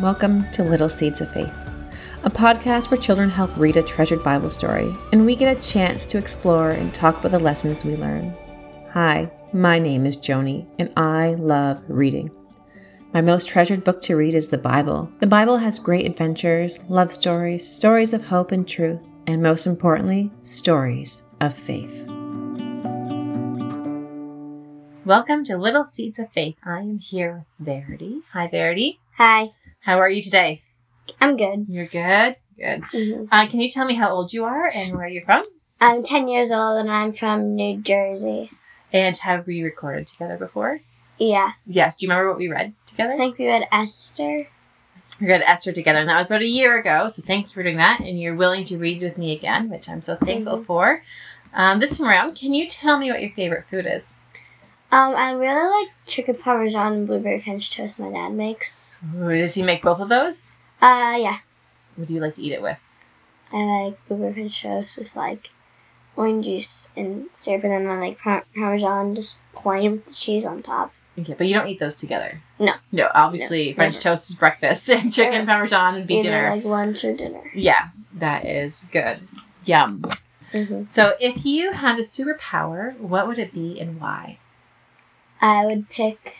Welcome to Little Seeds of Faith, a podcast where children help read a treasured Bible story and we get a chance to explore and talk about the lessons we learn. Hi, my name is Joni and I love reading. My most treasured book to read is the Bible. The Bible has great adventures, love stories, stories of hope and truth, and most importantly, stories of faith. Welcome to Little Seeds of Faith. I am here with Verity. Hi, Verity. Hi, How are you today? I'm good. You're good. Good. hmm Uh, can you tell me how old you are and where you're from? I'm 10 years old and I'm from New Jersey. And have we recorded together before? Yeah, Yes. Do you remember what we read together? I think we read Esther. We read Esther together, and that was about a year ago. So thank you for doing that. And you're willing to read with me again, which I'm so thankful Mhm. for. Um, this time around, can you tell me what your favorite food is? Um, I really like chicken parmesan and blueberry French toast my dad makes. Ooh, does he make both of those? Uh, yeah, What do you like to eat it with? I like blueberry French toast with like orange juice and syrup, and then I like par- parmesan just plain with the cheese on top. Okay, but you don't eat those together. No. No, obviously No, French never. toast is breakfast, and chicken Never. parmesan would be Either dinner. like lunch or dinner. yeah, that is good. Yum. hmm So, if you had a superpower, what would it be and why? I would pick.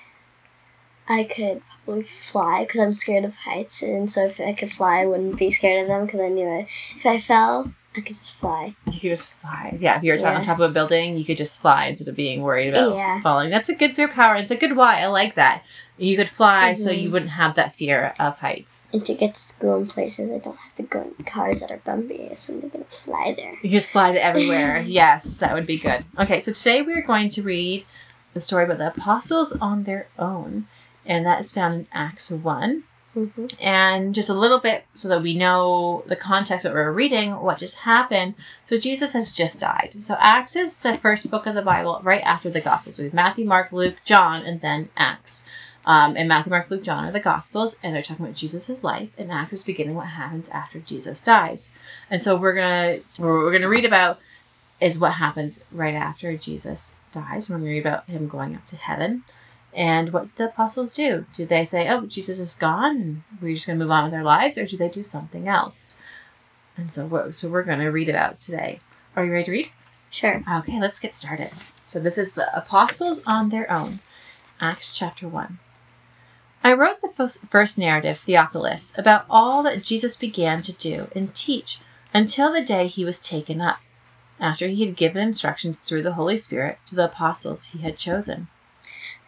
I could probably fly because I'm scared of heights, and so if I could fly, I wouldn't be scared of them because I knew it. If I fell, I could just fly. You could just fly. Yeah, if you were Yeah. on top of a building, you could just fly instead of being worried about Yeah. falling. That's a good superpower. It's a good why. I like that. You could fly so Mhm. you wouldn't have that fear of heights. And to get to school in places, I don't have to go in cars that are bumpy, so I'm gonna fly there. You just fly to everywhere. yes, that would be good. Okay, so today we are going to read the story about the apostles on their own, and that is found in Acts 1. hmm and just a little bit so that we know the context that we're reading, what just happened. So Jesus has just died. So Acts is the first book of the Bible right after the Gospels. We have Matthew, Mark, Luke, John, and then Acts. Um, and Matthew, Mark, Luke, John are the Gospels, and they're talking about Jesus' life. And Acts is beginning what happens after Jesus dies. And so we're gonna what we're gonna read about is what happens right after Jesus dies. We're gonna read about him going up to heaven and what the apostles do. Do they say, "Oh, Jesus is gone, and we're just going to move on with our lives," or do they do something else? And so, what- so we're going to read about today. Are you ready to read? Sure. Okay, let's get started. So this is the apostles on their own, Acts chapter one. I wrote the first narrative, Theophilus, about all that Jesus began to do and teach until the day he was taken up, after he had given instructions through the Holy Spirit to the apostles he had chosen.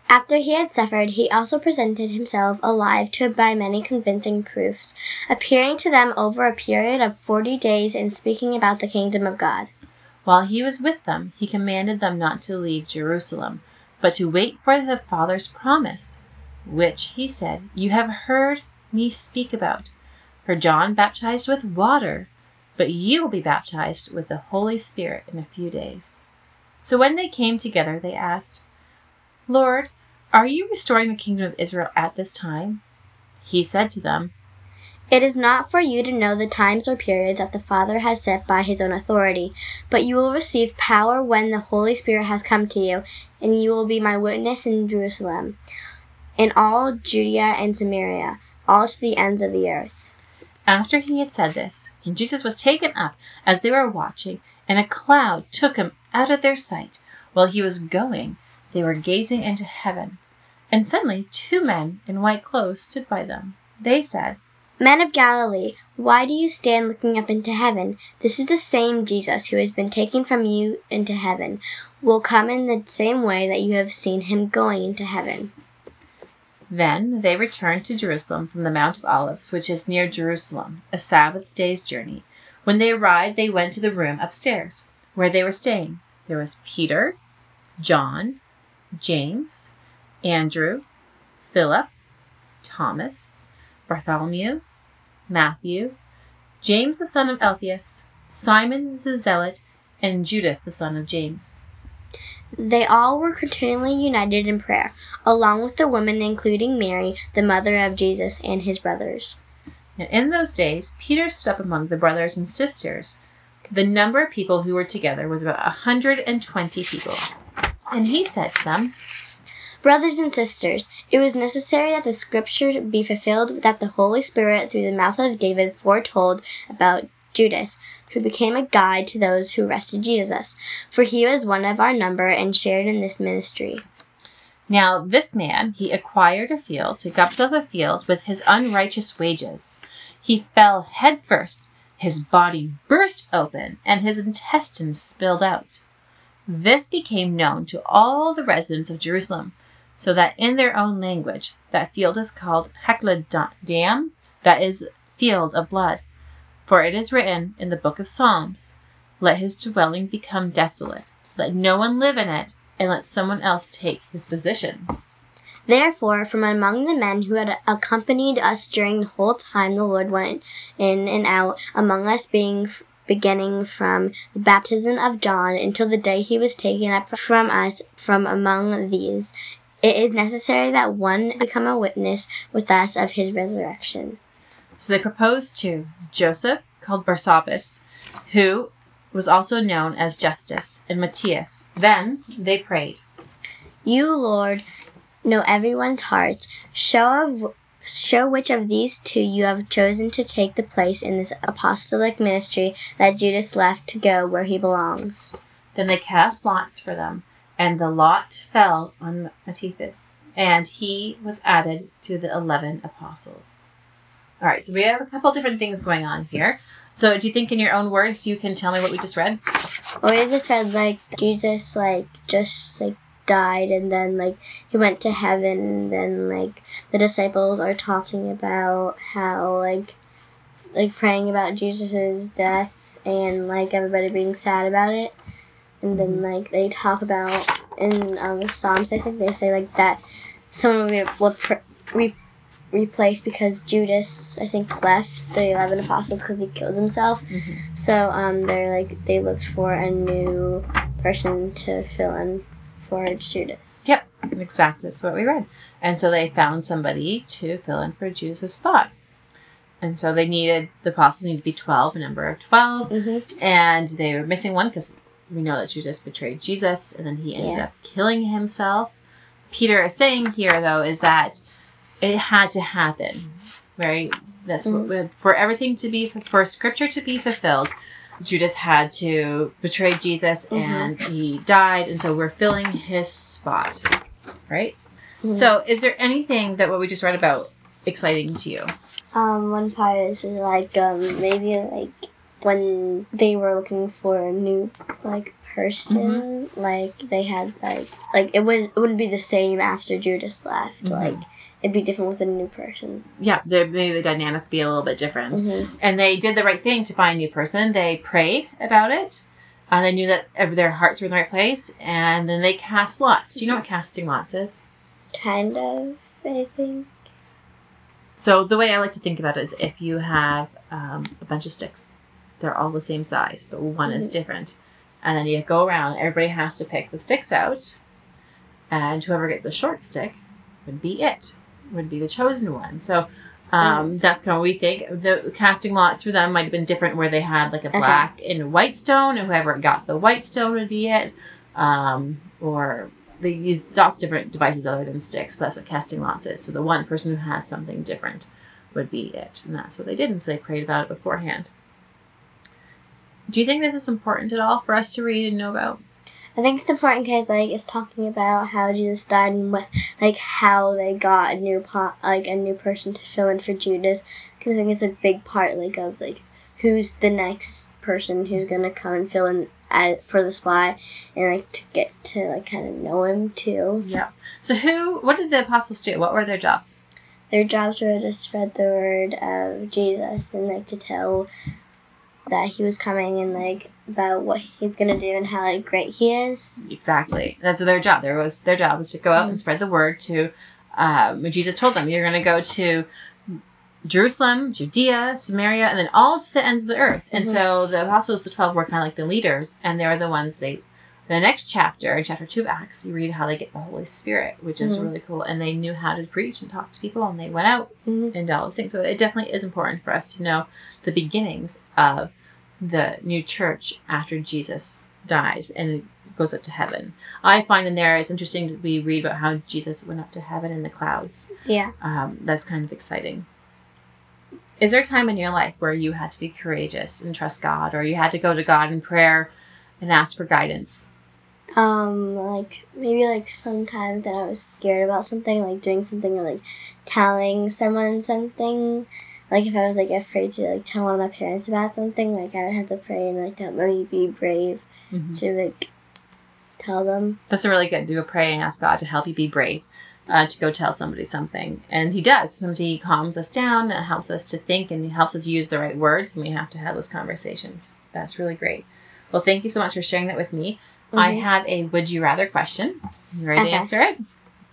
After he had suffered, he also presented himself alive to by many convincing proofs, appearing to them over a period of forty days and speaking about the kingdom of God. While he was with them, he commanded them not to leave Jerusalem, but to wait for the Father's promise, which, he said, you have heard me speak about. For John baptized with water, but you will be baptized with the Holy Spirit in a few days. So when they came together, they asked, Lord, are you restoring the kingdom of Israel at this time? He said to them, It is not for you to know the times or periods that the Father has set by his own authority, but you will receive power when the Holy Spirit has come to you, and you will be my witness in Jerusalem, in all Judea and Samaria, all to the ends of the earth. After he had said this, Jesus was taken up as they were watching, and a cloud took him out of their sight. While he was going, they were gazing into heaven. And suddenly two men in white clothes stood by them. They said, Men of Galilee, why do you stand looking up into heaven? This is the same Jesus who has been taken from you into heaven, will come in the same way that you have seen him going into heaven. Then they returned to Jerusalem from the Mount of Olives, which is near Jerusalem, a Sabbath day's journey. When they arrived, they went to the room upstairs, where they were staying. There was Peter, John, James, Andrew, Philip, Thomas, Bartholomew, Matthew, James the son of Alphaeus, Simon the Zealot, and Judas the son of James. They all were continually united in prayer, along with the women, including Mary, the mother of Jesus, and his brothers. Now, in those days, Peter stood up among the brothers and sisters. The number of people who were together was about a hundred and twenty people. And he said to them, Brothers and sisters, it was necessary that the scripture be fulfilled that the Holy Spirit, through the mouth of David, foretold about Judas, who became a guide to those who arrested Jesus. For he was one of our number and shared in this ministry. Now, this man, he acquired a field, took up a field with his unrighteous wages. He fell headfirst. His body burst open, and his intestines spilled out. This became known to all the residents of Jerusalem, so that in their own language, that field is called Hekla that is, field of blood. For it is written in the book of Psalms, Let his dwelling become desolate, let no one live in it, and let someone else take his position. Therefore, from among the men who had accompanied us during the whole time the Lord went in and out among us, being beginning from the baptism of John until the day he was taken up from us from among these, it is necessary that one become a witness with us of his resurrection. So they proposed to Joseph, called Barsabbas, who was also known as Justus, and Matthias. Then they prayed. You, Lord, know everyone's hearts. Show of show which of these two you have chosen to take the place in this apostolic ministry that Judas left to go where he belongs. Then they cast lots for them, and the lot fell on Matthias, and he was added to the eleven apostles. All right, so we have a couple different things going on here. So, do you think, in your own words, you can tell me what we just read? Well, we just read like Jesus, like just like died, and then like he went to heaven, and then like the disciples are talking about how like like praying about Jesus's death, and like everybody being sad about it, and then Mm-hmm. like they talk about in um, the Psalms, I think they say like that someone will be repl- re- replaced because Judas, I think, left the eleven apostles because he killed himself. Mm-hmm. So um, they're like they looked for a new person to fill in for Judas. Yep, exactly. That's what we read. And so they found somebody to fill in for Judas' spot. And so they needed, the apostles needed to be 12, a number of 12. Mm-hmm. And they were missing one because we know that Judas betrayed Jesus and then he ended Yeah. up killing himself. Peter is saying here, though, is that it had to happen, right? That's what, Mhm. for everything to be, for scripture to be fulfilled, Judas had to betray Jesus Mhm. and he died. And so we're filling his spot, right? Mhm. So is there anything that what we just read about exciting to you? Um, one part is like um maybe like when they were looking for a new like person, like they had like like it was it wouldn't be the same after Judas left. Mhm. Like it'd be different with a new person. Yeah, the, maybe the dynamic would be a little bit different. Mm-hmm. and they did the right thing to find a new person. They prayed about it. And they knew that their hearts were in the right place, and then they cast lots. Do you know what casting lots is? Kind of, I think. So the way I like to think about it is if you have um, a bunch of sticks, they're all the same size, but one is Mhm. different, and then you go around. Everybody has to pick the sticks out, and whoever gets the short stick would be it. Would be the chosen one. So. Um, that's kind of what we think. The casting lots for them might have been different, where they had like a Okay. black and white stone, and whoever got the white stone would be it. Um, or they use lots of different devices other than sticks, but that's what casting lots is. So the one person who has something different would be it. And that's what they did. And so they prayed about it beforehand. Do you think this is important at all for us to read and know about? I think it's important because like it's talking about how Jesus died and what like how they got a new pot like a new person to fill in for Judas. Because I think it's a big part like of like who's the next person who's gonna come and fill in at, for the spot and like to get to like kind of know him too. Yeah. So who, what did the apostles do? What were their jobs? Their jobs were to spread the word of Jesus and like to tell that he was coming and like about what he's gonna do and how like great he is. Exactly. That's their job. There was their job was to go out and spread the word to. Um, Jesus told them, "You're going to go to Jerusalem, Judea, Samaria, and then all to the ends of the earth." And Mhm. so the apostles, the twelve, were kind of like the leaders, and they were the ones they. The next chapter, in chapter two of Acts, you read how they get the Holy Spirit, which is Mhm. really cool. And they knew how to preach and talk to people, and they went out Mhm. and did all those things. So it definitely is important for us to know the beginnings of the new church after Jesus dies. And goes up to heaven. I find in there it's interesting that we read about how Jesus went up to heaven in the clouds. Yeah. Um, that's kind of exciting. Is there a time in your life where you had to be courageous and trust God, or you had to go to God in prayer and ask for guidance? Um, like maybe like sometimes that I was scared about something, like doing something or like telling someone something. Like if I was like afraid to like tell one of my parents about something, like I would have to pray and like help me be brave Mhm. to like tell them. That's a really good. To go pray and ask God to help you be brave, uh, to go tell somebody something, and He does. Sometimes He calms us down, and helps us to think, and He helps us use the right words when we have to have those conversations. That's really great. Well, thank you so much for sharing that with me. I Mhm. have a would you rather question. You ready Okay. to answer it?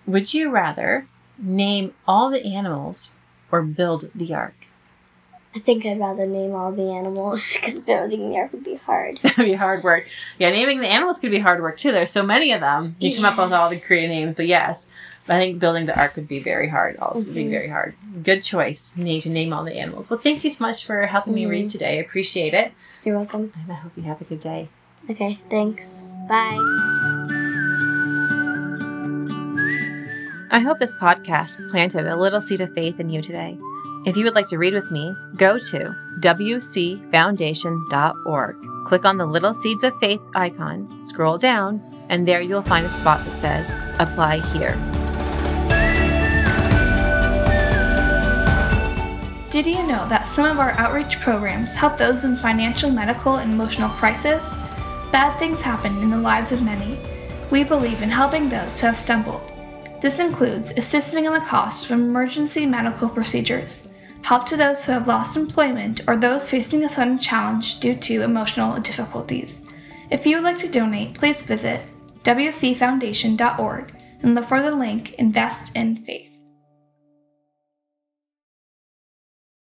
Would you rather name all the animals or build the ark? I think I'd rather name all the animals because building the ark would be hard. That'd be hard work. Yeah, naming the animals could be hard work too. There's so many of them. You come up with all the creative names, but yes, I think building the ark would be very hard. Also, be Mhm. very hard. Good choice. You need to name all the animals. Well, thank you so much for helping me read Mhm. today. I appreciate it, You're welcome. and I hope you have a good day. Okay, thanks. Bye. I hope this podcast planted a little seed of faith in you today. If you would like to read with me, go to wcfoundation.org. Click on the Little Seeds of Faith icon, scroll down, and there you'll find a spot that says Apply Here. Did you know that some of our outreach programs help those in financial, medical, and emotional crisis? Bad things happen in the lives of many. We believe in helping those who have stumbled. This includes assisting in the cost of emergency medical procedures, help to those who have lost employment or those facing a sudden challenge due to emotional difficulties. If you would like to donate, please visit wcfoundation.org and look for the link Invest in Faith.